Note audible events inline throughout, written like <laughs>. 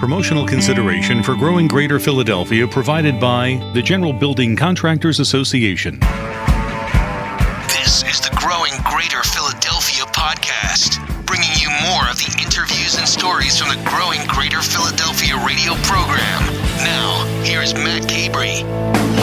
Promotional consideration for growing Greater Philadelphia provided by the General Building Contractors Association. This is the Growing Greater Philadelphia podcast, bringing you more of the interviews and stories from the Growing Greater Philadelphia radio program. Now, here is Matt Cabrey.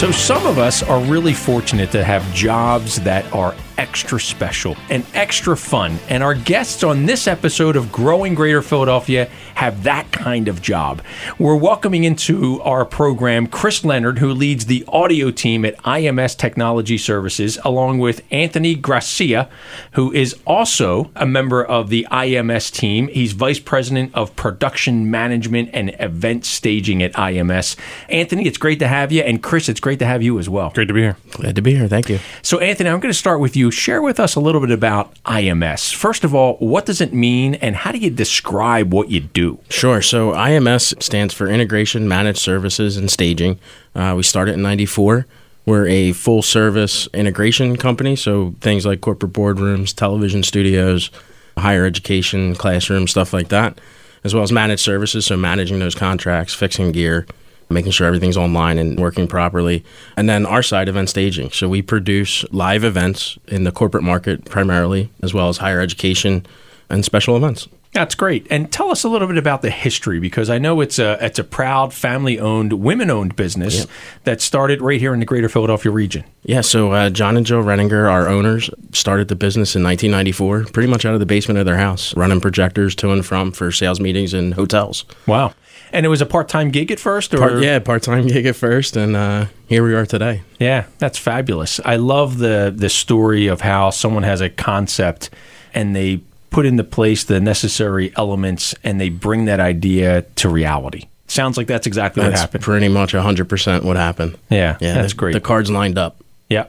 So, some of us are really fortunate to have jobs that are extra special and extra fun. And our guests on this episode of Growing Greater Philadelphia have that kind of job. We're welcoming into our program Chris Leonard, who leads the audio team at IMS Technology Services, along with Anthony Grassia, who is also a member of the IMS team. He's Vice President of Production Management and Event Staging at IMS. Anthony, it's great to have you. And Chris, it's great to have you as well. Great to be here. Glad to be here. Thank you. So, Anthony, I'm going to start with you. Share with us a little bit about IMS. First of all, what does it mean, and how do you describe what you do? Sure. So, IMS stands for Integration Managed Services and Staging. Uh, we started in 94. We're a full service integration company. So, things like corporate boardrooms, television studios, higher education, classrooms, stuff like that, as well as managed services. So, managing those contracts, fixing gear, making sure everything's online and working properly. And then our side, event staging. So we produce live events in the corporate market primarily, as well as higher education and special events. That's great. And tell us a little bit about the history because I know it's a it's a proud family-owned, women-owned business Yep. that started right here in the Greater Philadelphia region. Yeah, so uh, John and Joe Renninger, our owners, started the business in 1994, pretty much out of the basement of their house, running projectors to and from for sales meetings and hotels. Wow. And it was a part-time gig at first or Part, yeah, part time gig at first, and uh, here we are today. Yeah, that's fabulous. I love the the story of how someone has a concept and they put into place the necessary elements and they bring that idea to reality. Sounds like that's exactly what happened. pretty much 100% what happened. yeah, Yeah, that's the, great. The cards lined up. Yeah.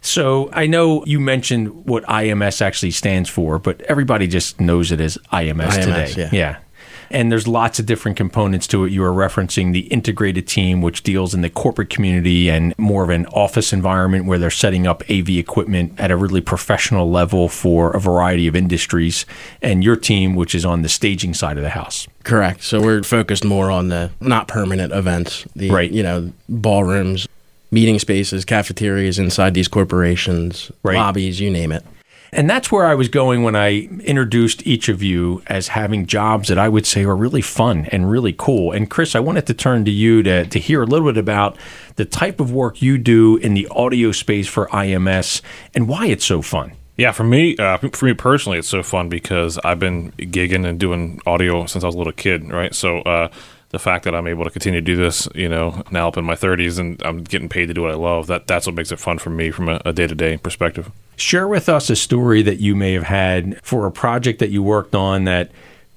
So I know you mentioned what IMS actually stands for, but everybody just knows it as IMS, IMS, today. yeah. And there's lots of different components to it. You were referencing the integrated team, which deals in the corporate community and more of an office environment where they're setting up AV equipment at a really professional level for a variety of industries. And your team, which is on the staging side of the house. Correct. So we're focused more on the not permanent events, the Right. you know ballrooms, meeting spaces, cafeterias inside these corporations, Right. lobbies, you name it. And that's where I was going when I introduced each of you as having jobs that I would say are really fun and really cool. And Chris, I wanted to turn to you to, to hear a little bit about the type of work you do in the audio space for IMS and why it's so fun. Yeah, for me, uh, for me personally, it's so fun because I've been gigging and doing audio since I was a little kid, right? So uh, the fact that I'm able to continue to do this, you know, now up in my 30s and I'm getting paid to do what I love, that that's what makes it fun for me from a day to day perspective. Share with us a story that you may have had for a project that you worked on that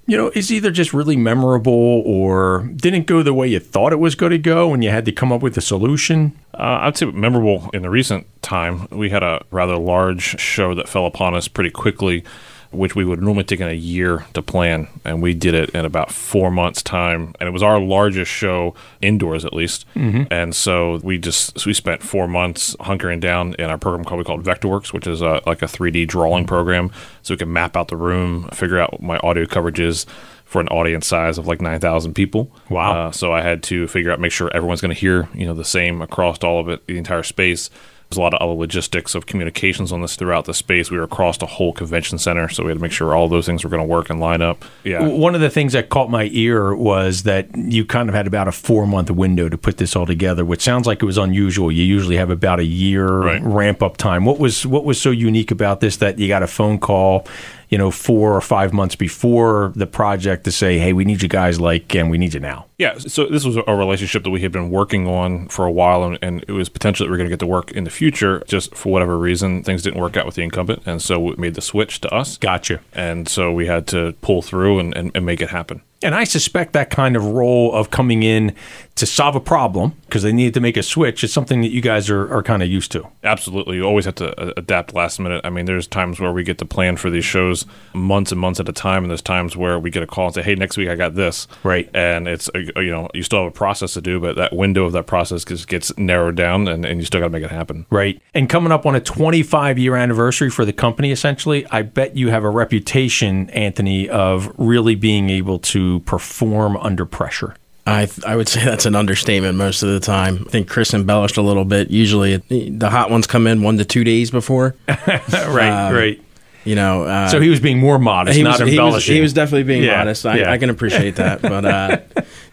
you know is either just really memorable or didn't go the way you thought it was going to go and you had to come up with a solution. Uh, I'd say memorable in the recent time. We had a rather large show that fell upon us pretty quickly, which we would normally take in a year to plan, and we did it in about four months' time. And it was our largest show indoors, at least. And so we just so we spent four months hunkering down in our program called we called Vectorworks, which is a, like a 3D drawing program, so we can map out the room, figure out what my audio coverage is for an audience size of like 9,000 people. Wow. Uh, so I had to figure out, make sure everyone's going to hear, you know, the same across all of it, the entire space. There's a lot of other logistics of communications on this throughout the space. We were across the whole convention center, so we had to make sure all those things were going to work and line up. Yeah. One of the things that caught my ear was that you kind of had about a four month window to put this all together, which sounds like it was unusual. You usually have about a year Right. ramp up time. What was what was so unique about this that you got a phone call, you know, four or five months before the project to say, "Hey, we need you guys like, and we need you now." Yeah, so this was a relationship that we had been working on for a while, and, and it was potential that we are going to get to work in the future. Just for whatever reason, things didn't work out with the incumbent, and so we made the switch to us. Gotcha. And so we had to pull through and, and, and make it happen. And I suspect that kind of role of coming in to solve a problem because they needed to make a switch is something that you guys are, are kind of used to. Absolutely. You always have to uh, adapt last minute. I mean, there's times where we get to plan for these shows months and months at a time, and there's times where we get a call and say, hey, next week I got this. Right. And it's, uh, you know, you still have a process to do, but that window of that process just gets narrowed down, and, and you still got to make it happen. Right. And coming up on a 25 year anniversary for the company, essentially, I bet you have a reputation, Anthony, of really being able to perform under pressure. I th- I would <laughs> say that's an understatement most of the time. I think Chris embellished a little bit. Usually, it, the hot ones come in one to two days before. <laughs> right, Um, right. You know, uh, So he was being more modest, he not was, he was, he was definitely being Yeah, modest. I, yeah. I can appreciate that, <laughs> but uh,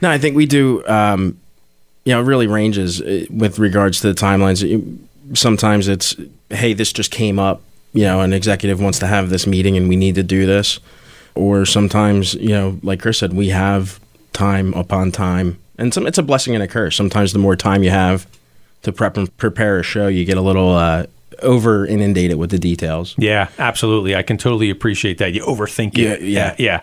no, I think we do. Um, you know, really ranges uh, with regards to the timelines. Sometimes it's, hey, this just came up. You know, an executive wants to have this meeting, and we need to do this. Or sometimes, you know, like Chris said, we have time upon time, and some it's a blessing and a curse. Sometimes the more time you have to prep and prepare a show, you get a little uh, over inundated with the details. Yeah, absolutely. I can totally appreciate that. You overthink it. Yeah, yeah. yeah.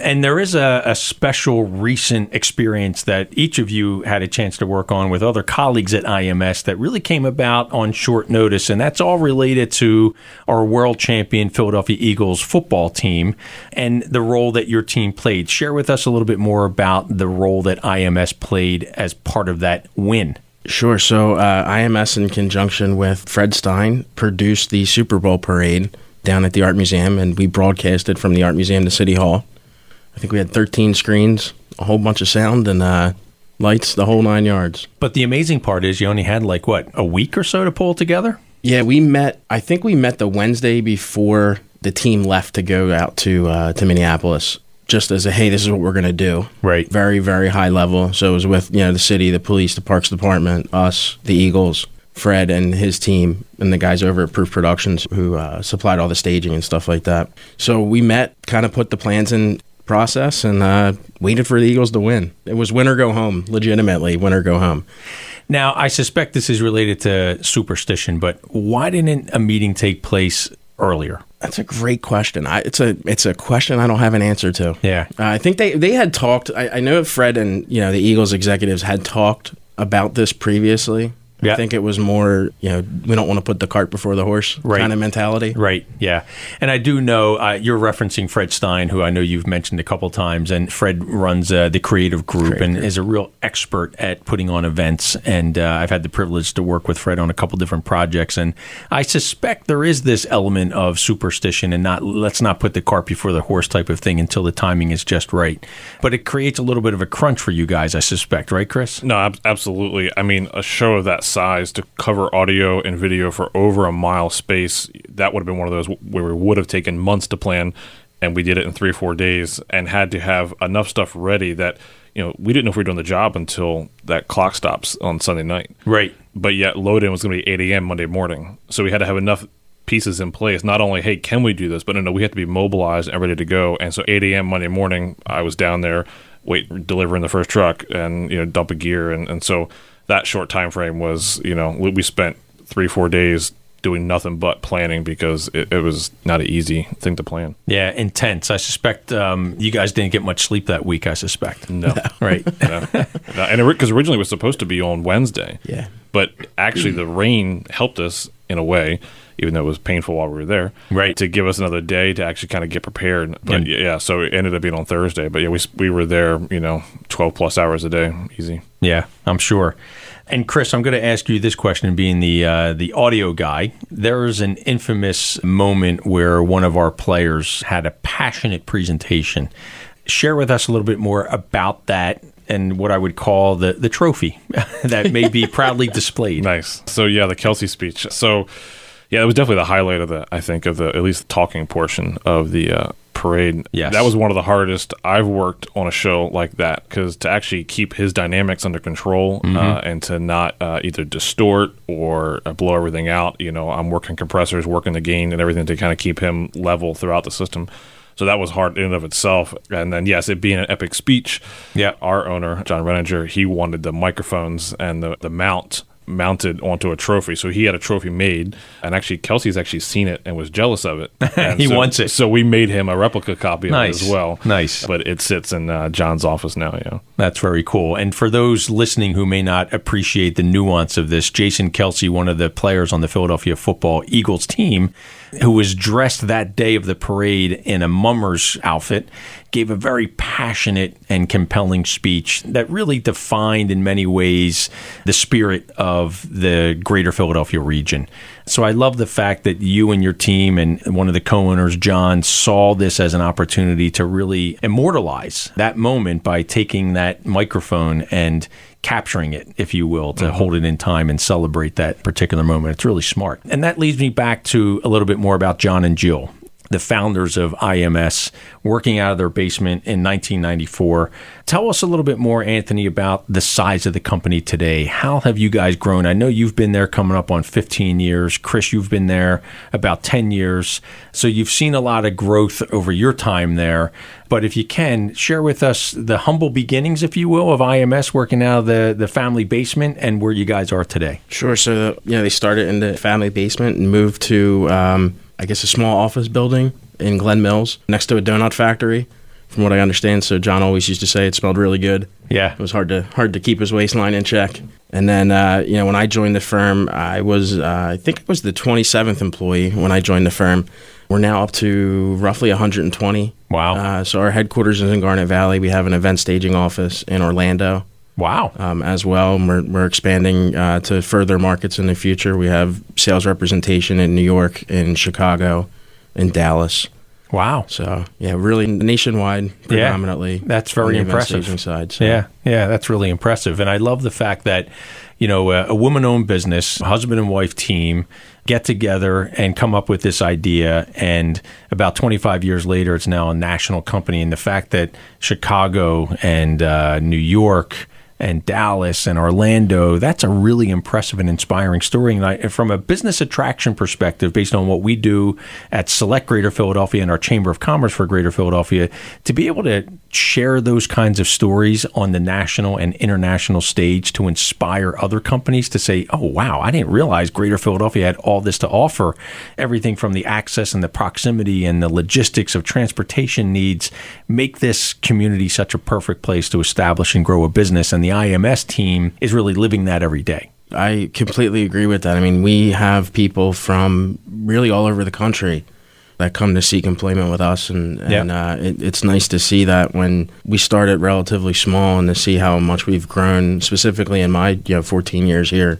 And there is a, a special recent experience that each of you had a chance to work on with other colleagues at IMS that really came about on short notice. And that's all related to our world champion Philadelphia Eagles football team and the role that your team played. Share with us a little bit more about the role that IMS played as part of that win. Sure. So uh, IMS, in conjunction with Fred Stein, produced the Super Bowl parade down at the Art Museum, and we broadcasted from the Art Museum to City Hall. I think we had 13 screens, a whole bunch of sound, and uh, lights, the whole nine yards. But the amazing part is you only had like what, a week or so to pull together? Yeah, we met. I think we met the Wednesday before the team left to go out to uh, to Minneapolis. Just as a hey, this is what we're gonna do. Right. Very very high level. So it was with you know the city, the police, the parks department, us, the Eagles, Fred and his team, and the guys over at Proof Productions who uh, supplied all the staging and stuff like that. So we met, kind of put the plans in process, and uh, waited for the Eagles to win. It was win or go home. Legitimately, win or go home. Now, I suspect this is related to superstition, but why didn't a meeting take place earlier? That's a great question. I, it's a it's a question I don't have an answer to. Yeah. Uh, I think they they had talked. I, I know Fred and you know the Eagles executives had talked about this previously. Yeah. I think it was more you know we don't want to put the cart before the horse Right. kind of mentality. Right. Yeah. And I do know uh, you're referencing Fred Stein, who I know you've mentioned a couple times, and Fred runs uh, the creative group and is a real expert at putting on events. And uh, I've had the privilege to work with Fred on a couple different projects, and I suspect there is this element of superstition and not let's not put the cart before the horse type of thing until the timing is just right. But it creates a little bit of a crunch for you guys, I suspect, right, Chris? No, ab- absolutely. I mean, a show of that size to cover audio and video for over a mile space, that would have been one of those where we would have taken months to plan, and we did it in three or four days and had to have enough stuff ready that, you know, we didn't know if we were doing the job until that clock stops on Sunday night. Right. But yet, load in was going to be 8 a.m. Monday morning. So we had to have enough pieces in place. Not only, hey, can we do this? But no, no, we had to be mobilized and ready to go. And so 8 a.m. Monday morning, I was down there, wait, delivering the first truck and, you know, dump a gear. And, and so that short time frame was, you know, we we spent three, four days doing nothing but planning because it, it was not an easy thing to plan. Yeah, intense. I suspect um, you guys didn't get much sleep that week. I suspect. No. <laughs> Right. <laughs> no. No, and because originally it was supposed to be on Wednesday. Yeah. But actually, the rain helped us in a way, even though it was painful while we were there. Right. To give us another day to actually kind of get prepared. But And- yeah, so it ended up being on Thursday. But yeah, we, we were there, you know, 12 plus hours a day, easy. Yeah, I'm sure. And Chris, I'm going to ask you this question, being the uh, the audio guy. There is an infamous moment where one of our players had a passionate presentation. Share with us a little bit more about that and what I would call the the trophy <laughs> that may be proudly displayed. Nice. So yeah, the Kelce speech. So yeah, it was definitely the highlight of the I think of the at least the talking portion of the uh, parade. Yes. that was one of the hardest I've worked on a show like that because to actually keep his dynamics under control uh, and to not uh, either distort or uh, blow everything out. You know, I'm working compressors, working the gain and everything to kind of keep him level throughout the system. So that was hard in and of itself. And then, yes, it being an epic speech. Yeah. Our owner, John Renninger, he wanted the microphones and the, the mount mounted onto a trophy. So he had a trophy made, and actually Kelce's actually seen it and was jealous of it. <laughs> And He so- wants it. So we made him a replica copy Nice. of it as well. Nice. But it sits in uh, John's office now. Yeah. That's very cool. And for those listening who may not appreciate the nuance of this, Jason Kelce, one of the players on the Philadelphia football Eagles team, who was dressed that day of the parade in a mummer's outfit, gave a very passionate and compelling speech that really defined in many ways the spirit of the greater Philadelphia region. So I love the fact that you and your team and one of the co-owners, John, saw this as an opportunity to really immortalize that moment by taking that microphone and capturing it, if you will, to mm-hmm. hold it in time and celebrate that particular moment. It's really smart. And that leads me back to a little bit more about John and Jill the founders of IMS, working out of their basement in 1994. Tell us a little bit more, Anthony, about the size of the company today. How have you guys grown? I know you've been there coming up on 15 years. Chris, you've been there about 10 years. So you've seen a lot of growth over your time there. But if you can, share with us the humble beginnings, if you will, of IMS working out of the, the family basement and where you guys are today. Sure. So, you know, they started in the family basement and moved to, um, I guess, a small office building in Glen Mills next to a donut factory, from what I understand. So, John always used to say it smelled really good. Yeah. It was hard to hard to keep his waistline in check. And then, uh, you know, when I joined the firm, I was, uh, I think I was the 27th employee when I joined the firm. We're now up to roughly 120. Wow. Uh, so our headquarters is in Garnet Valley. We have an event staging office in Orlando Wow. um, as well. We're, we're expanding uh, to further markets in the future. We have sales representation in New York, in Chicago, in Dallas. Wow. So yeah, really nationwide, predominantly. that's very on the event impressive. side. So. Yeah, yeah, that's really impressive. And I love the fact that, you know, a, a woman owned business, husband and wife team get together and come up with this idea. And about 25 years later, it's now a national company. And the fact that Chicago and uh, New York, and Dallas and Orlando, that's a really impressive and inspiring story. And I, from a business attraction perspective, based on what we do at Select Greater Philadelphia and our Chamber of Commerce for Greater Philadelphia, to be able to share those kinds of stories on the national and international stage to inspire other companies to say, oh, wow, I didn't realize Greater Philadelphia had all this to offer. Everything from the access and the proximity and the logistics of transportation needs make this community such a perfect place to establish and grow a business. And the IMS team is really living that every day. I completely agree with that. I mean, we have people from really all over the country that come to seek employment with us, and, and uh, it, it's nice to see that when we started relatively small and to see how much we've grown, specifically in my you know 14 years here.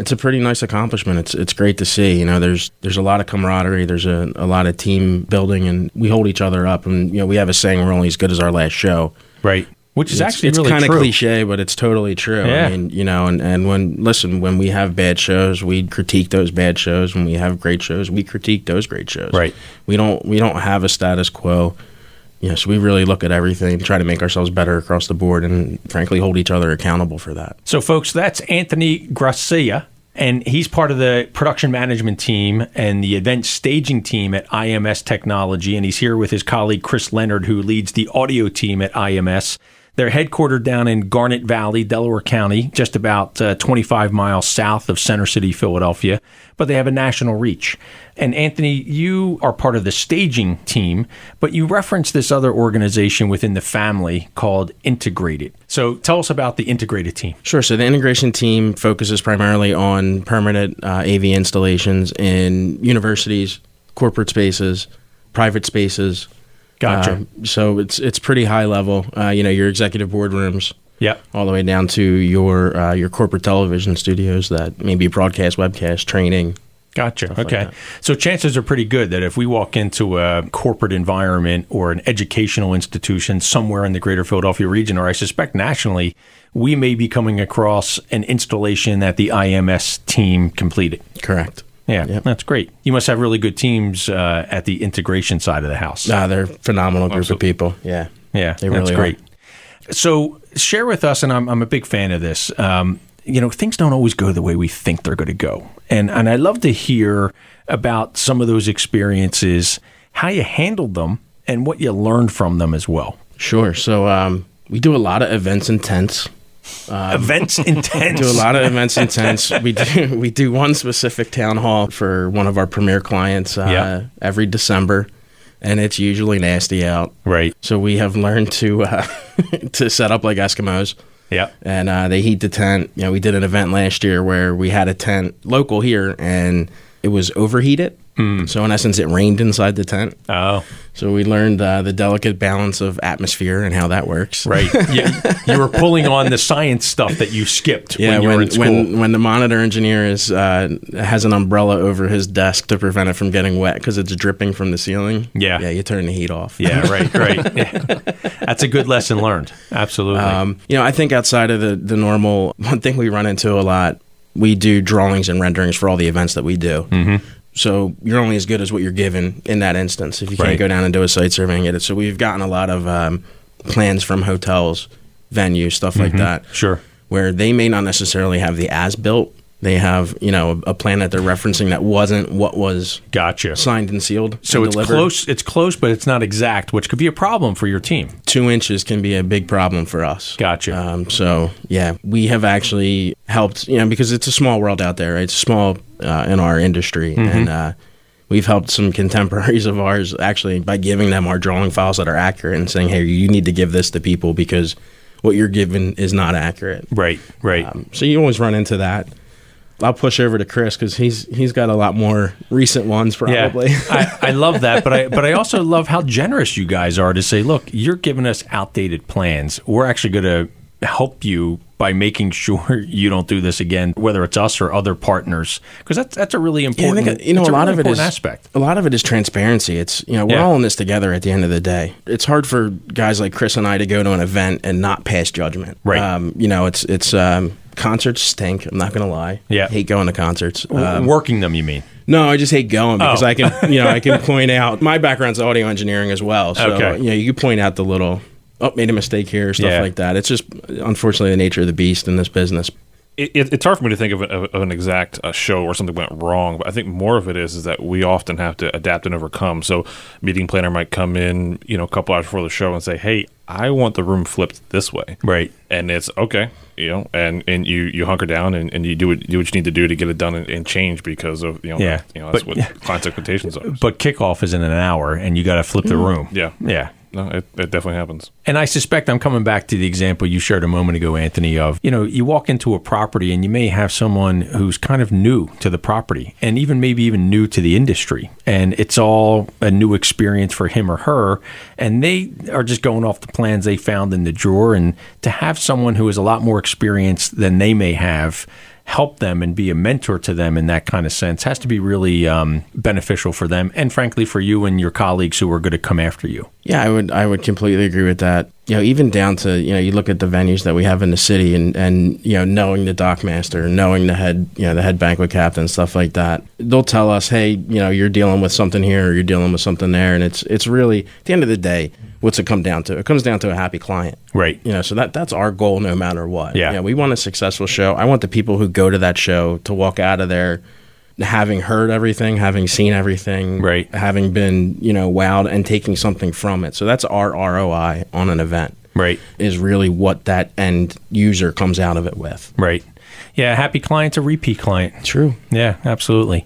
It's a pretty nice accomplishment. It's it's great to see. You know, there's there's a lot of camaraderie. There's a, a lot of team building, and we hold each other up. And you know, we have a saying: "We're only as good as our last show." Right. Which is it's, actually it's really kind of cliche, but it's totally true. Yeah. I mean, you know, and, and when listen, when we have bad shows, we critique those bad shows. When we have great shows, we critique those great shows. Right. We don't we don't have a status quo. Yes, we really look at everything, try to make ourselves better across the board, and frankly, hold each other accountable for that. So, folks, that's Anthony Grassia, and he's part of the production management team and the event staging team at IMS Technology. And he's here with his colleague Chris Leonard, who leads the audio team at IMS. They're headquartered down in Garnet Valley, Delaware County, just about uh, 25 miles south of Center City, Philadelphia, but they have a national reach. And Anthony, you are part of the staging team, but you reference this other organization within the family called Integrated. So tell us about the Integrated team. Sure. So the integration team focuses primarily on permanent uh, AV installations in universities, corporate spaces, private spaces. Gotcha. Um, so it's it's pretty high level. Uh, you know, your executive boardrooms, Yep. all the way down to your uh, your corporate television studios that maybe broadcast, webcast, training. Gotcha. Okay. that. so chances are pretty good that if we walk into a corporate environment or an educational institution somewhere in the greater Philadelphia region, or I suspect nationally, we may be coming across an installation that the IMS team completed. Correct. Yeah, Yep. that's great. You must have really good teams uh, at the integration side of the house. Ah, they're a phenomenal group of people. Yeah. Yeah, They that's really are. great. So share with us, and I'm, I'm a big fan of this. Um, you know, things don't always go the way we think they're going to go, and and I love to hear about some of those experiences, how you handled them, and what you learned from them as well. Sure. So um, we do a lot of events and tents. Events <laughs> intense. do a lot of events intense. We do <laughs> we do one specific town hall for one of our premier clients uh, every December, and it's usually nasty out. Right. So we have learned to uh, <laughs> to set up like Eskimos, Yeah. and uh, they heat the tent. You know, we did an event last year where we had a tent local here, and it was overheated. So in essence, it rained inside the tent. Oh, So we learned uh, the delicate balance of atmosphere and how that works. right. <laughs> you, you were pulling on the science stuff that you skipped Yeah, when you were when in school. when when the monitor engineer is uh, has an umbrella over his desk to prevent it from getting wet because it's dripping from the ceiling. Yeah. yeah, you turn the heat off. yeah, <laughs> right, right. Yeah. <laughs> That's a good lesson learned. Absolutely. Um, you know, I think outside of the the normal, one thing we run into a lot, we do drawings and renderings for all the events that we do. Mm-hmm. So you're only as good as what you're given in that instance. If you can't Right. go down and do a site survey and get it, so we've gotten a lot of um, plans from hotels, venues, stuff like that. sure. where they may not necessarily have the as built. They have, you know, a, a plan that they're referencing that wasn't what was Gotcha. signed and sealed. So and it's delivered. close. It's close, but it's not exact, which could be a problem for your team. Two inches can be a big problem for us. Gotcha. Um, so yeah, we have actually helped, you know, because it's a small world out there. Right? It's small uh, in our industry, Mm-hmm. and uh, we've helped some contemporaries of ours actually by giving them our drawing files that are accurate and saying, hey, you need to give this to people because what you're given is not accurate. right. Right. Um, so you always run into that. I'll push over to Chris because he's he's got a lot more recent ones probably. Yeah, <laughs> I, I love that, but I but I also <laughs> love how generous you guys are to say, look, you're giving us outdated plans. We're actually going to help you by making sure <laughs> you don't do this again, whether it's us or other partners, because that's that's a really Yeah, I important. think, you know a lot really of it is aspect. a lot of it is transparency. It's you know we're Yeah. all in this together at the end of the day. It's hard for guys like Chris and I to go to an event and not pass judgment. Right. Um, you know it's it's um, concerts stink. I'm not gonna lie. Yeah. hate going to concerts. Um, Working them, you mean? No, I just hate going because Oh. I can, you know, I can <laughs> point out my background's audio engineering as well. So, Okay. you know, you can point out the little, oh, made a mistake here, stuff Yeah. like that. It's just unfortunately the nature of the beast in this business. it, it, it's hard for me to think of, a, of an exact uh, show where something went wrong, but I think more of it is is that we often have to adapt and overcome. So, meeting planner might come in, you know, a couple hours before the show and say, "Hey, I want the room flipped this way," Right. and it's okay, you know, and and you you hunker down and, and you do what do what you need to do to get it done and, and change because of you know, Yeah. you know that's But- what clients' expectations are. But kickoff is in an hour, and you got to flip the mm-hmm. room. Yeah. Yeah. No, it, it definitely happens. And I suspect I'm coming back to the example you shared a moment ago, Anthony, of, you know, you walk into a property and you may have someone who's kind of new to the property and even maybe even new to the industry. And it's all a new experience for him or her. And they are just going off the plans they found in the drawer. And to have someone who is a lot more experienced than they may have help them and be a mentor to them in that kind of sense has to be really um, beneficial for them and frankly for you and your colleagues who are going to come after you. Yeah, I would I would completely agree with that. You know, even down to you know, you look at the venues that we have in the city, and and you know, knowing the dock master, knowing the head you know the head banquet captain, stuff like that. They'll tell us, hey, you know, you're dealing with something here, or you're dealing with something there, and it's it's really at the end of the day, what's it come down to? It comes down to a happy client. Right. You know, so that that's our goal no matter what. Yeah. You know, we want a successful show. I want the people who go to that show to walk out of there having heard everything, having seen everything, Right. having been, you know, wowed and taking something from it. So that's our ROI on an event. Right. Is really what that end user comes out of it with. Right. Yeah, happy client's a repeat client. True. Yeah, absolutely.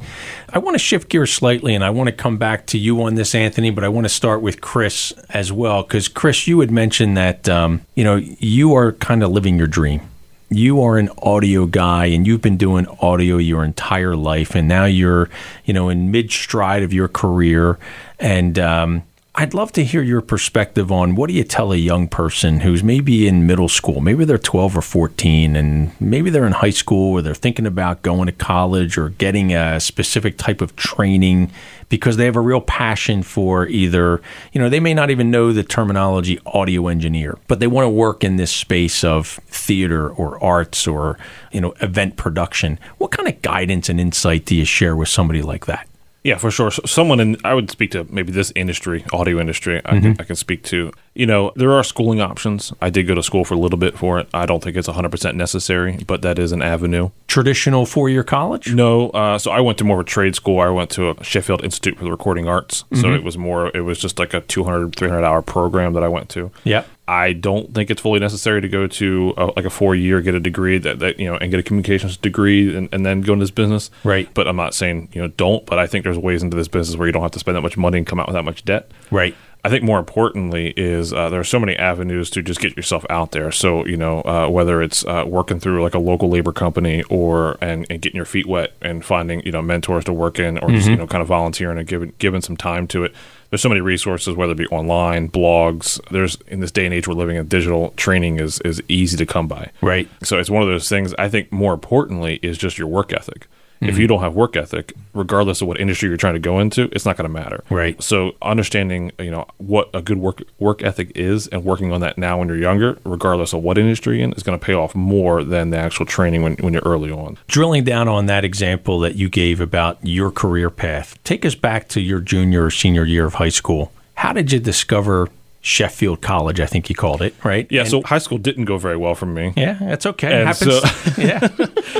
I want to shift gears slightly and I want to come back to you on this, Anthony, but I want to start with Chris as well. Because, Chris, you had mentioned that, um, you know, you are kind of living your dream. You are an audio guy and you've been doing audio your entire life. And now you're, you know, in mid stride of your career. And, um, I'd love to hear your perspective on what do you tell a young person who's maybe in middle school, maybe they're 12 or 14, and maybe they're in high school or they're thinking about going to college or getting a specific type of training because they have a real passion for either, you know, they may not even know the terminology audio engineer, but they want to work in this space of theater or arts or, you know, event production. What kind of guidance and insight do you share with somebody like that? Yeah, for sure. So someone in, I would speak to maybe this industry, audio industry, I, Mm-hmm. can, I can speak to. You know, there are schooling options. I did go to school for a little bit for it. I don't think it's 100% necessary, but that is an avenue. Traditional four year college? No, uh, so I went to more of a trade school. I went to a Sheffield Institute for the Recording Arts. So it was more, it was just like a 200, 300 hour program that I went to. Yeah. I don't think it's fully necessary to go to a, like a four year, get a degree that, that you know, and get a communications degree and, and then go into this business. Right. But I'm not saying you know don't. But I think there's ways into this business where you don't have to spend that much money and come out with that much debt. Right. I think more importantly is uh, there are so many avenues to just get yourself out there. So you know uh, whether it's uh, working through like a local labor company or and, and getting your feet wet and finding you know mentors to work in or just you know kind of volunteering and giving giving some time to it. There's so many resources, whether it be online, blogs. There's in this day and age we're living in, digital training is is easy to come by. Right. So it's one of those things. I think more importantly is just your work ethic. If mm-hmm. you don't have work ethic, regardless of what industry you're trying to go into, it's not going to matter. Right. So understanding, you know, what a good work work ethic is, and working on that now when you're younger, regardless of what industry you're in, is going to pay off more than the actual training when, when you're early on. Drilling down on that example that you gave about your career path, take us back to your junior or senior year of high school. How did you discover Sheffield College? I think he called it, right? Yeah. And- so high school didn't go very well for me. yeah, that's okay. It And happens. so- <laughs> yeah.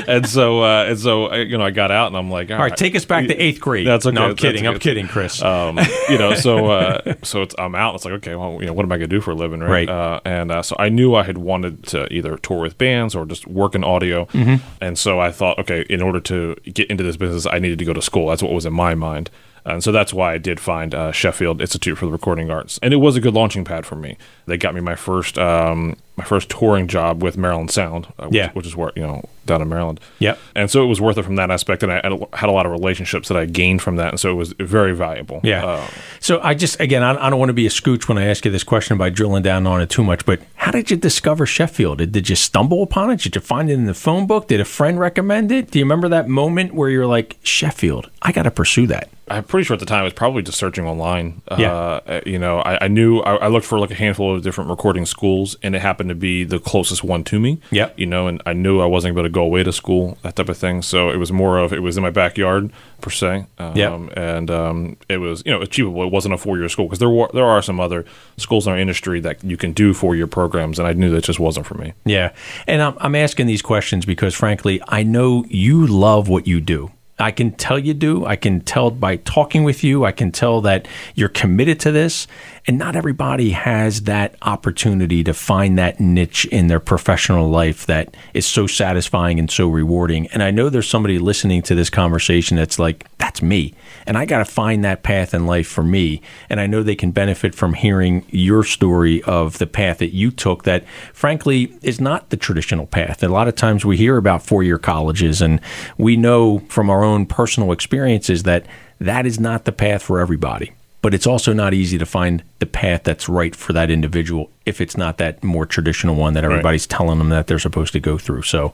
<laughs> and so uh, and so uh, you know I got out and I'm like All right, take us back to eighth grade. That's okay. No, I'm That's kidding. I'm kidding, Chris. um, you know, so <laughs> uh, so it's I'm out. It's like okay, well, you know, what am I gonna do for a living, right? Right. Uh, and uh, so I knew I had wanted to either tour with bands or just work in audio, Mm-hmm. and so I thought, okay, in order to get into this business, I needed to go to school. That's what was in my mind. And so that's why I did find uh, Sheffield Institute for the Recording Arts, and it was a good launching pad for me. They got me my first um, my first touring job with Maryland Sound, uh, which, Yeah. which is where you know down in Maryland. Yep. And so it was worth it from that aspect, and I had a- had a lot of relationships that I gained from that, and so it was very valuable. Yeah. Uh, so I just again, I, I don't want to be a scooch when I ask you this question by drilling down on it too much. But how did you discover Sheffield? Did, did you stumble upon it? Did you find it in the phone book? Did a friend recommend it? Do you remember that moment where you're like, Sheffield, I got to pursue that? I'm pretty sure at the time it was probably just searching online. Yeah. Uh, you know, I, I knew I, I looked for like a handful of different recording schools, and it happened to be the closest one to me. Yeah. You know, and I knew I wasn't able to go away to school, that type of thing. So it was more of it was in my backyard per se. Um, Yep. And um, it was you know achievable. It wasn't a four year school because there were there are some other schools in our industry that you can do four year programs, and I knew that just wasn't for me. Yeah. And I'm, I'm asking these questions because, frankly, I know you love what you do. I can tell you do. I can tell by talking with you. I can tell that you're committed to this. And not everybody has that opportunity to find that niche in their professional life that is so satisfying and so rewarding. And I know there's somebody listening to this conversation that's like, that's me. And I got to find that path in life for me. And I know they can benefit from hearing your story of the path that you took that, frankly, is not the traditional path. A lot of times we hear about four year colleges, and we know from our own personal experiences that that is not the path for everybody. But it's also not easy to find the path that's right for that individual if it's not that more traditional one that everybody's telling them that they're supposed to go through. So,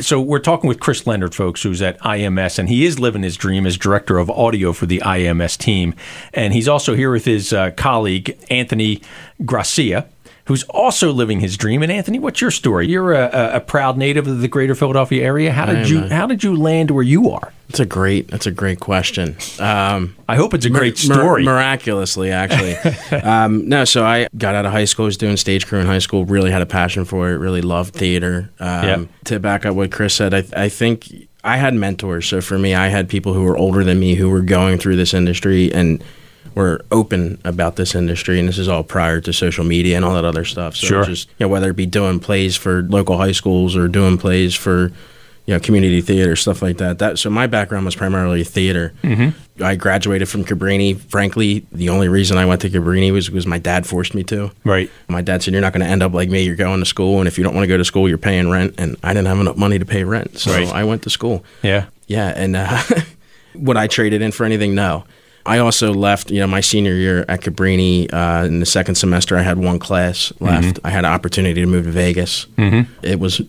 so we're talking with Chris Leonard, folks, who's at IMS, and he is living his dream as director of audio for the IMS team, and he's also here with his uh, colleague Anthony Grassia. Who's also living his dream? And Anthony, what's your story? You're a, a, proud native of the Greater Philadelphia area. How did you a- How did you land where you are? That's a great. That's a great question. Um, I hope it's a great mir- story. miraculously, actually. <laughs> um, no, so I got out of high school. Was doing stage crew in high school. Really had a passion for it. Really loved theater. Um, Yeah. To back up what Chris said, I, I think I had mentors. So for me, I had people who were older than me who were going through this industry and were open about this industry. And this is all prior to social media and all that other stuff. So Sure. just you know, whether it be doing plays for local high schools or doing plays for you know community theater stuff like that. That so my background was primarily theater. Mm-hmm. I graduated from Cabrini. Frankly, the only reason I went to Cabrini was because my dad forced me to. right. My dad said, "You're not going to end up like me. You're going to school, and if you don't want to go to school, you're paying rent." And I didn't have enough money to pay rent, so Right. I went to school. Yeah. Yeah, and uh, <laughs> would I trade it in for anything? No. I also left, you know, my senior year at Cabrini. Uh, in the second semester, I had one class left. I had an opportunity to move to Vegas. Mm-hmm. It was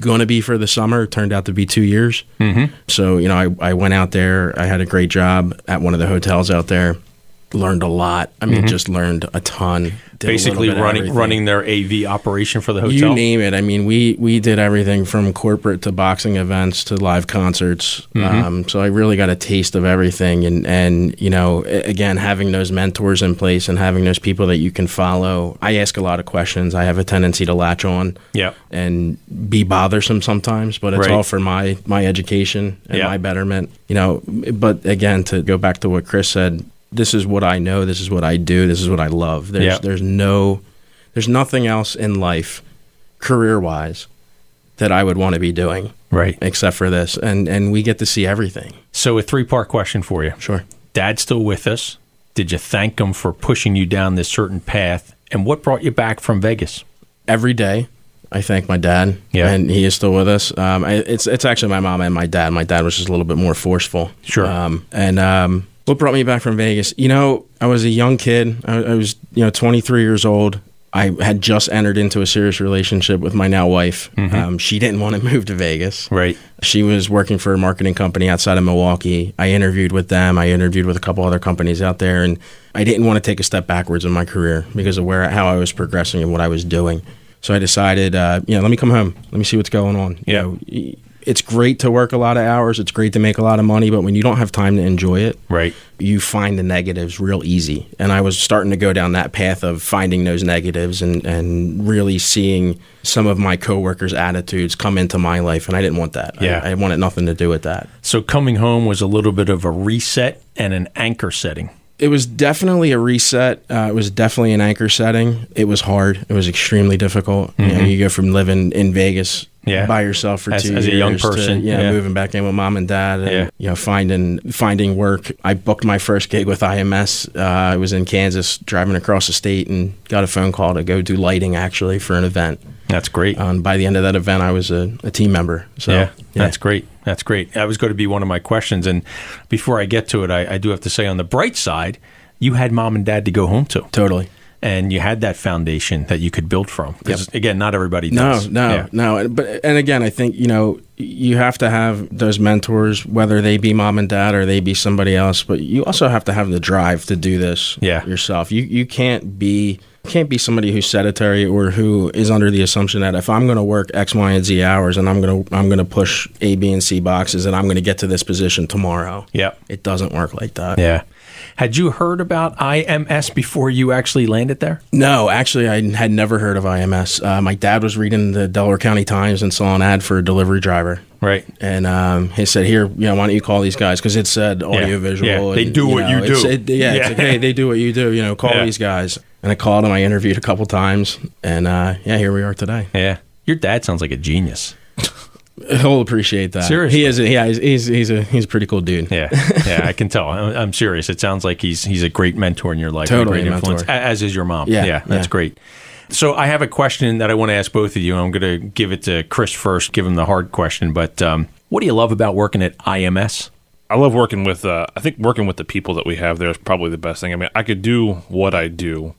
going to be for the summer. It turned out to be two years. Mm-hmm. So, you know, I, I went out there. I had a great job at one of the hotels out there. Learned a lot. I mean, just learned a ton. Did a little Basically, running running their AV operation for the hotel. You name it. I mean, we we did everything from corporate to boxing events to live concerts. Mm-hmm. Um, so I really got a taste of everything, and and you know, again, having those mentors in place and having those people that you can follow. I ask a lot of questions. I have a tendency to latch on. Yep. And be bothersome sometimes, but it's Right. all for my my education and Yeah. my betterment. You know, but again, to go back to what Chris said, this is what I know. This is what I do. This is what I love. There's Yeah. there's no there's nothing else in life career wise that I would want to be doing Right. except for this. And and we get to see everything. So, a three part question for you. Sure. Dad's still with us. Did you thank him for pushing you down this certain path? And what brought you back from Vegas? Every day I thank my dad, Yeah. and he is still with us. Um, I, it's it's actually my mom and my dad. My dad was just a little bit more forceful. Sure. Um, and um, what brought me back from Vegas? You know, I was a young kid. I, I was you know 23 years old. I had just entered into a serious relationship with my now wife. Um, she didn't want to move to Vegas. Right. She was working for a marketing company outside of Milwaukee. I interviewed with them. I interviewed with a couple other companies out there, and I didn't want to take a step backwards in my career because of where how I was progressing and what I was doing. So I decided, uh, you know, let me come home. Let me see what's going on. You Yeah. know, it's great to work a lot of hours. It's great to make a lot of money, but when you don't have time to enjoy it, Right. you find the negatives real easy. And I was starting to go down that path of finding those negatives and, and really seeing some of my coworkers' attitudes come into my life. And I didn't want that. Yeah. I, I wanted nothing to do with that. So, coming home was a little bit of a reset and an anchor setting. It was definitely a reset. Uh, it was definitely an anchor setting. It was hard. It was extremely difficult. You, know, you go from living in Vegas Mm-hmm. Yeah. by yourself for As- two as a young person, you know, yeah. moving back in with mom and dad, and Yeah. you know, finding finding work. I booked my first gig with IMS. Uh, I was in Kansas, driving across the state, and got a phone call to go do lighting actually for an event. That's great. Um, by the end of that event, I was a, a team member. So yeah, that's great. That's great. That was going to be one of my questions. And before I get to it, I, I do have to say on the bright side, you had mom and dad to go home to. totally. And you had that foundation that you could build from. Because, again, not everybody No, does. no, Yeah. no. But and again, I think you know you have to have those mentors, whether they be mom and dad or they be somebody else. But you also have to have the drive to do this Yeah. yourself. You you can't be can't be somebody who's sedentary or who is under the assumption that if I'm going to work X, Y, and Z hours and I'm going to I'm going to push A, B, and C boxes and I'm going to get to this position tomorrow. Yep. It doesn't work like that. Yeah. Had you heard about IMS before you actually landed there? No, actually, I had never heard of IMS. Uh, my dad was reading the Delaware County Times and saw an ad for a delivery driver. Right. And um, he said, "Here, you know, why don't you call these guys? Because it said audio visual. Yeah, they and, do what you know, it's- do. It, yeah, Yeah. It's like, hey, they do what you do. You know, call Yeah. these guys." And I called him. I interviewed a couple times, and uh, yeah, here we are today. Yeah. Your dad sounds like a genius. <laughs> He'll appreciate that. Seriously. he is. A, yeah, he's, he's he's a he's a pretty cool dude. Yeah, <laughs> yeah, I can tell. I'm, I'm serious. It sounds like he's he's a great mentor in your life, Totally a great a influence, mentor. as is your mom. Yeah, yeah, that's yeah. great. So I have a question that I want to ask both of you. I'm going to give it to Chris first, give him the hard question. But um, what do you love about working at IMS? I love working with. Uh, I think working with the people that we have there is probably the best thing. I mean, I could do what I do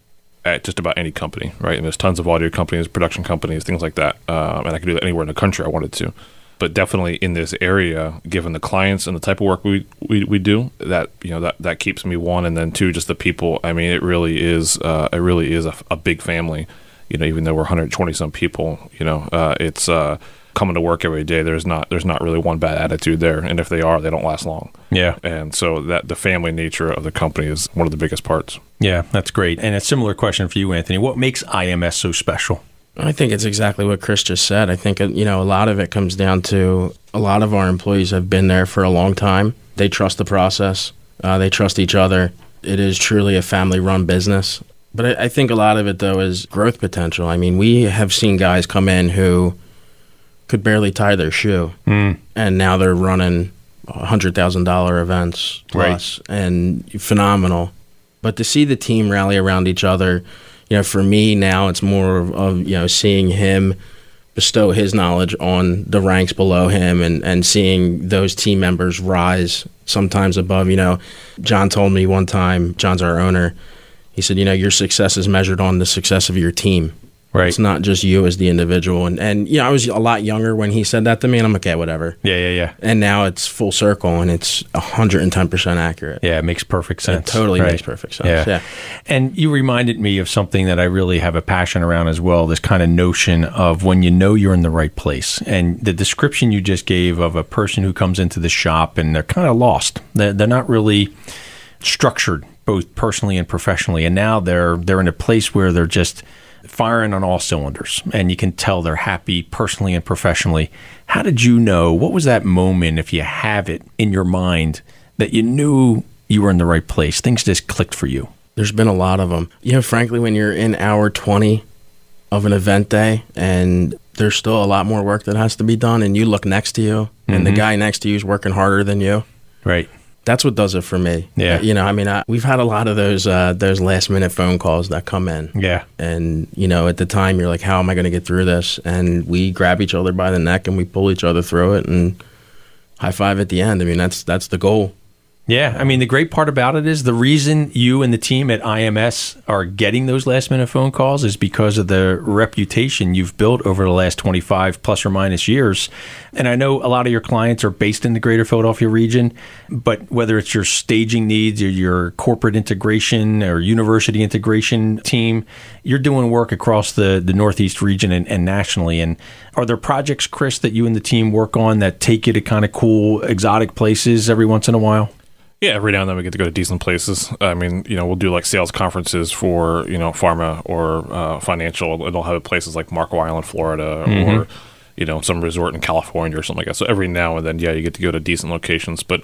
at just about any company, right? And there's tons of audio companies, production companies, things like that, um, and I could do that anywhere in the country I wanted to. But definitely in this area, given the clients and the type of work we, we, we do, that you know that, that keeps me one, and then two, just the people. I mean, it really is uh, it really is a, a big family. You know, even though we're 120 some people, you know, uh, it's uh, coming to work every day. There's not there's not really one bad attitude there, and if they are, they don't last long. Yeah, And so that the family nature of the company is one of the biggest parts. yeah, that's great. And a similar question for you, Anthony. What makes IMS so special? I think it's exactly what Chris just said. I think you know a lot of it comes down to a lot of our employees have been there for a long time. They trust the process. Uh, they trust each other. It is truly a family-run business. But I, I think a lot of it though is growth potential. I mean, we have seen guys come in who could barely tie their shoe, hmm. and now they're running hundred thousand dollar events plus, and phenomenal. But to see the team rally around each other, you know, for me now it's more of, of you know seeing him bestow his knowledge on the ranks below him and, and seeing those team members rise sometimes above. You know, John told me one time, John's our owner, he said, you know, your success is measured on the success of your team. Right. It's not just you as the individual. And and you know, I was a lot younger when he said that to me, and I'm like, okay, whatever. Yeah, yeah, yeah. And now it's full circle, and it's 110 percent accurate. Yeah, it makes perfect sense. It totally Right. makes perfect sense. Yeah. Yeah. And you reminded me of something that I really have a passion around as well this kind of notion of when you know you're in the right place. And the description you just gave of a person who comes into the shop and they're kind of lost, they're, they're not really structured both personally and professionally. And now they're, they're in a place where they're just firing on all cylinders and you can tell they're happy personally and professionally. How did you know? What was that moment, if you have it in your mind, that you knew you were in the right place? Things just clicked for you. There's been a lot of them. You know, frankly, when you're in hour 20 of an event day and there's still a lot more work that has to be done, and you look next to you, and the mm-hmm. guy next to you is working harder than you. Right. That's what does it for me. Yeah. You know, I mean, I, we've had a lot of those uh, those last minute phone calls that come in. Yeah. And you know, at the time, you're like, "How am I going to get through this?" And we grab each other by the neck and we pull each other through it, and high five at the end. I mean, that's that's the goal. Yeah, I mean the great part about it is the reason you and the team at IMS are getting those last minute phone calls is because of the reputation you've built over the last 25 plus or minus years. And I know a lot of your clients are based in the greater Philadelphia region, but whether it's your staging needs or your corporate integration or university integration team, you're doing work across the, the Northeast region and, and nationally. And are there projects, Chris, that you and the team work on that take you to kind of cool, exotic places every once in a while? Yeah, every now and then we get to go to decent places. I mean, you know, we'll do like sales conferences for you know pharma or uh, financial. It'll have places like Marco Island, Florida, or you know some resort in California or something like that. So every now and then, yeah, you get to go to decent locations. But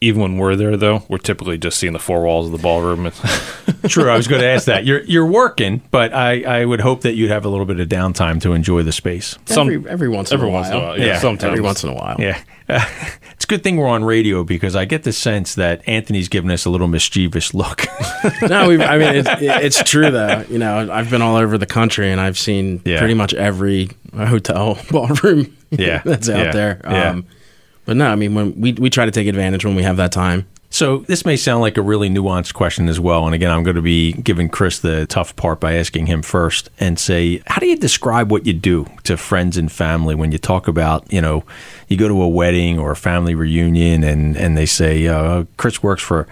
even when we're there, though, we're typically just seeing the four walls of the ballroom. <laughs> True. I was going to ask that. You're you're working, but I, I would hope that you'd have a little bit of downtime to enjoy the space. Some- every every once every in a once in a while. while, yeah, Yeah, sometimes Every once in a while. Yeah. <laughs> it's a good thing we're on radio because I get the sense that Anthony's giving us a little mischievous look. <laughs> no, we've, I mean, it's, it's true though. You know, I've been all over the country and I've seen Yeah. pretty much every hotel ballroom Yeah. that's out Yeah. there. Yeah. Um, but no, I mean, when we we try to take advantage when we have that time. So this may sound like a really nuanced question as well. And again, I'm going to be giving Chris the tough part by asking him first and say, how do you describe what you do to friends and family when you talk about, you know, you go to a wedding or a family reunion and, and they say, uh, Chris works for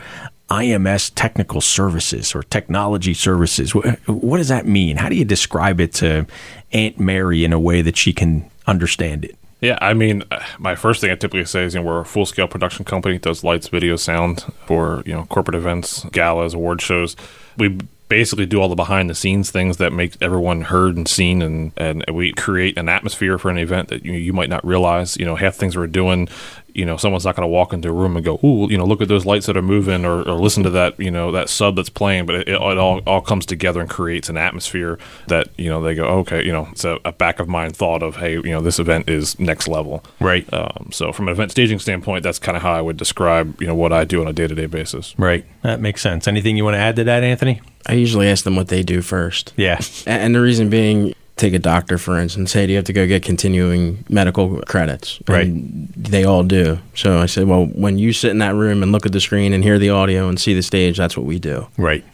IMS Technical Services or Technology Services. What, what does that mean? How do you describe it to Aunt Mary in a way that she can understand it? Yeah, I mean, uh, my first thing I typically say is, you know, we're a full scale production company, does lights, video, sound for, you know, corporate events, galas, award shows. We basically do all the behind the scenes things that make everyone heard and seen and, and we create an atmosphere for an event that you, you might not realize. You know, half the things we're doing, you know, someone's not going to walk into a room and go, "Ooh, you know, look at those lights that are moving," or, or listen to that, you know, that sub that's playing. But it, it all all comes together and creates an atmosphere that you know they go, "Okay," you know, it's a, a back of mind thought of, "Hey, you know, this event is next level." Right. Um, so, from an event staging standpoint, that's kind of how I would describe, you know, what I do on a day to day basis. Right. That makes sense. Anything you want to add to that, Anthony? I usually ask them what they do first. Yeah. And the reason being, take a doctor, for instance, say, do you have to go get continuing medical credits? Right. They all do. So I said, well, when you sit in that room and look at the screen and hear the audio and see the stage, that's what we do. Right.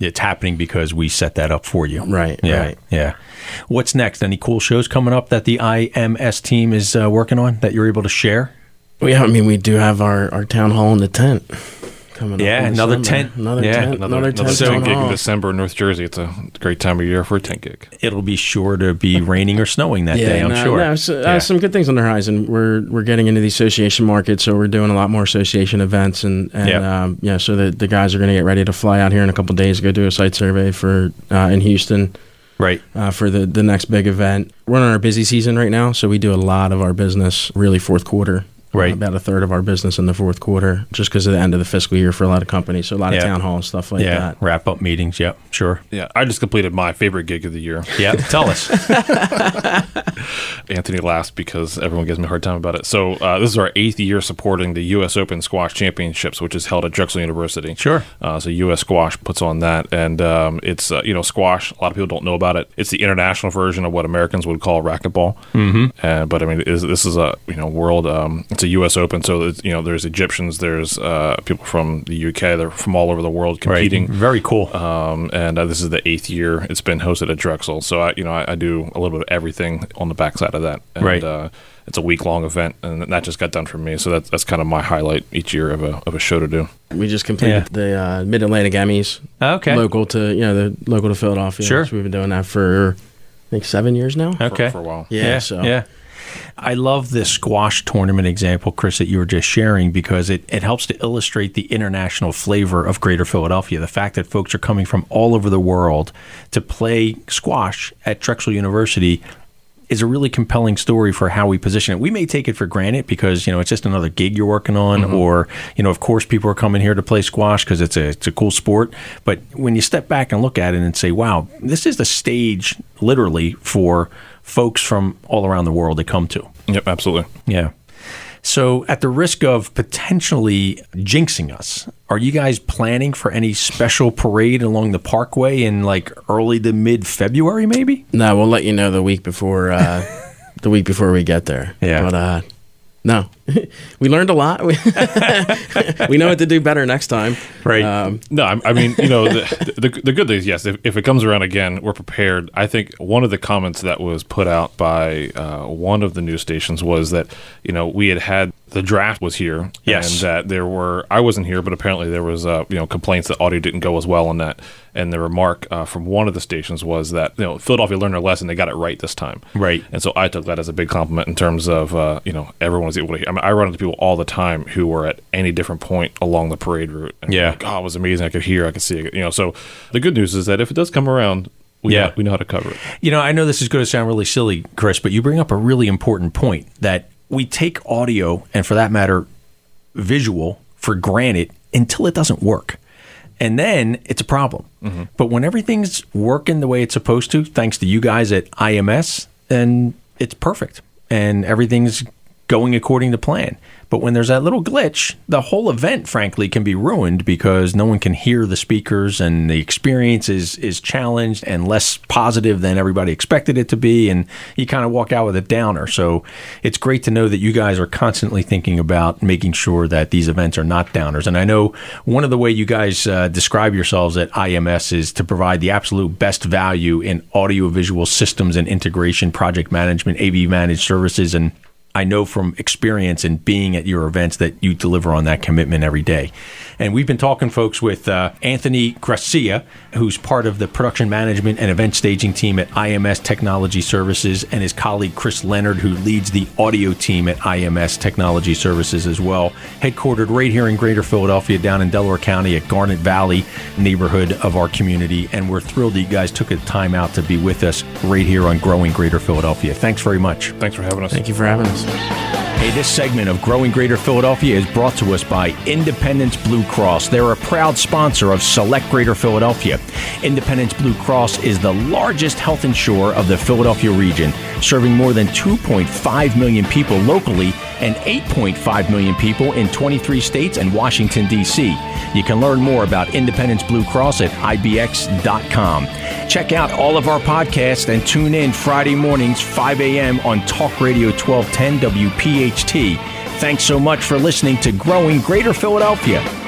It's happening because we set that up for you. Right, Yeah. right. Yeah. What's next? Any cool shows coming up that the IMS team is uh, working on that you're able to share? Yeah, I mean, we do have our, our town hall in the tent coming Yeah, up. in another December. tent. Another Yeah, tent. Another, Another, another tent. So- town tent gig in. December in North Jersey. It's a great time of year for a tent gig. It'll be sure to be raining or snowing that day, I'm no, sure. no, so, Yeah. uh, some good things on the horizon. We're we're getting into the association market, so we're doing a lot more association events, and and Yep. um, yeah, so the the guys are going to get ready to fly out here in a couple days to go do a site survey for uh, in Houston right. uh, for the the next big event. We're in our busy season right now, so we do a lot of our business really fourth quarter. Right. About a third of our business in the fourth quarter, just because of the end of the fiscal year for a lot of companies. So a lot Yeah. of town hall and stuff like yeah. that. Wrap up meetings. Yep. Sure. Yeah, I just completed my favorite gig of the year. Yeah. Tell us. <laughs> Anthony laughs because everyone gives me a hard time about it. So uh, this is our eighth year supporting the U.S. Open Squash Championships, which is held at Drexel University. Sure. Uh, so U.S. Squash puts on that, and um, it's uh, you know squash. A lot of people don't know about it. It's the international version of what Americans would call racquetball. Mm-hmm. Uh, but I mean, it is, this is a you know world. Um, it's a a U.S. Open, so it's, you know there's Egyptians, there's uh, people from the UK, they're from all over the world competing. Very cool. Um, and uh, this is the eighth year it's been hosted at Drexel. So I, you know, I, I do a little bit of everything on the backside of that. And, Right. Uh, it's a week long event, and that just got done for me. So that's that's kind of my highlight each year of a of a show to do. We just completed Yeah. the uh, Mid Atlantic Emmys, okay. local to you know the local to Philadelphia. Sure. So we've been doing that for I think seven years now. for- Okay. for, a while. Yeah. Yeah, so yeah. I love this squash tournament example, Chris, that you were just sharing because it, it helps to illustrate the international flavor of Greater Philadelphia. The fact that folks are coming from all over the world to play squash at Drexel University is a really compelling story for how we position it. We may take it for granted because you know it's just another gig you're working on, mm-hmm. or you know, of course, people are coming here to play squash because it's a it's a cool sport. But when you step back and look at it and say, "Wow, this is the stage, literally, for folks from all around the world to come to." Yep, absolutely. Yeah. So, at the risk of potentially jinxing us, are you guys planning for any special parade along the parkway in like early to mid February, maybe? no, we'll let you know the week before uh, <laughs> the week before we get there. Yeah. But uh, no, <laughs> we learned a lot. We, <laughs> we know what to do better next time. Right. Um, No, I, I mean, you know, the, the the good thing is, yes, if, if it comes around again, we're prepared. I think one of the comments that was put out by uh, one of the news stations was that you know we had had the draft was here, Yes. and that there were I wasn't here, but apparently there was uh, you know complaints that audio didn't go as well on that, and the remark uh, from one of the stations was that you know Philadelphia learned their lesson, they got it right this time, Right. and so I took that as a big compliment in terms of uh, you know everyone was able to. Hear. I mean, I run into people all the time who were at any different point along the parade route. And Yeah. like, oh, it was amazing. I could hear, I could see it. You know, so the good news is that if it does come around, we Yeah. know, we know how to cover it. You know, I know this is going to sound really silly, Chris, but you bring up a really important point that we take audio and, for that matter, visual for granted until it doesn't work. And then it's a problem. Mm-hmm. But when everything's working the way it's supposed to, thanks to you guys at IMS, then it's perfect and everything's going according to plan. But when there's that little glitch, the whole event, frankly, can be ruined because no one can hear the speakers and the experience is, is challenged and less positive than everybody expected it to be. And you kind of walk out with a downer. So it's great to know that you guys are constantly thinking about making sure that these events are not downers. And I know one of the way you guys uh, describe yourselves at IMS is to provide the absolute best value in audiovisual systems and integration, project management, AV managed services, and I know from experience and being at your events that you deliver on that commitment every day. And we've been talking, folks, with uh, Anthony Grassia, who's part of the production management and event staging team at IMS Technology Services, and his colleague Chris Leonard, who leads the audio team at IMS Technology Services as well, headquartered right here in Greater Philadelphia, down in Delaware County at Garnet Valley neighborhood of our community. And we're thrilled that you guys took a time out to be with us right here on Growing Greater Philadelphia. Thanks very much. Thanks for having us. thank you for having us. Hey, this segment of Growing Greater Philadelphia is brought to us by Independence Blue Cross. They're a proud sponsor of Select Greater Philadelphia. Independence Blue Cross is the largest health insurer of the Philadelphia region, serving more than 2.5 million people locally and 8.5 million people in 23 states and Washington, D.C. You can learn more about Independence Blue Cross at IBX.com. Check out all of our podcasts and tune in Friday mornings, 5 a.m. on Talk Radio 1210 WPHT. Thanks so much for listening to Growing Greater Philadelphia.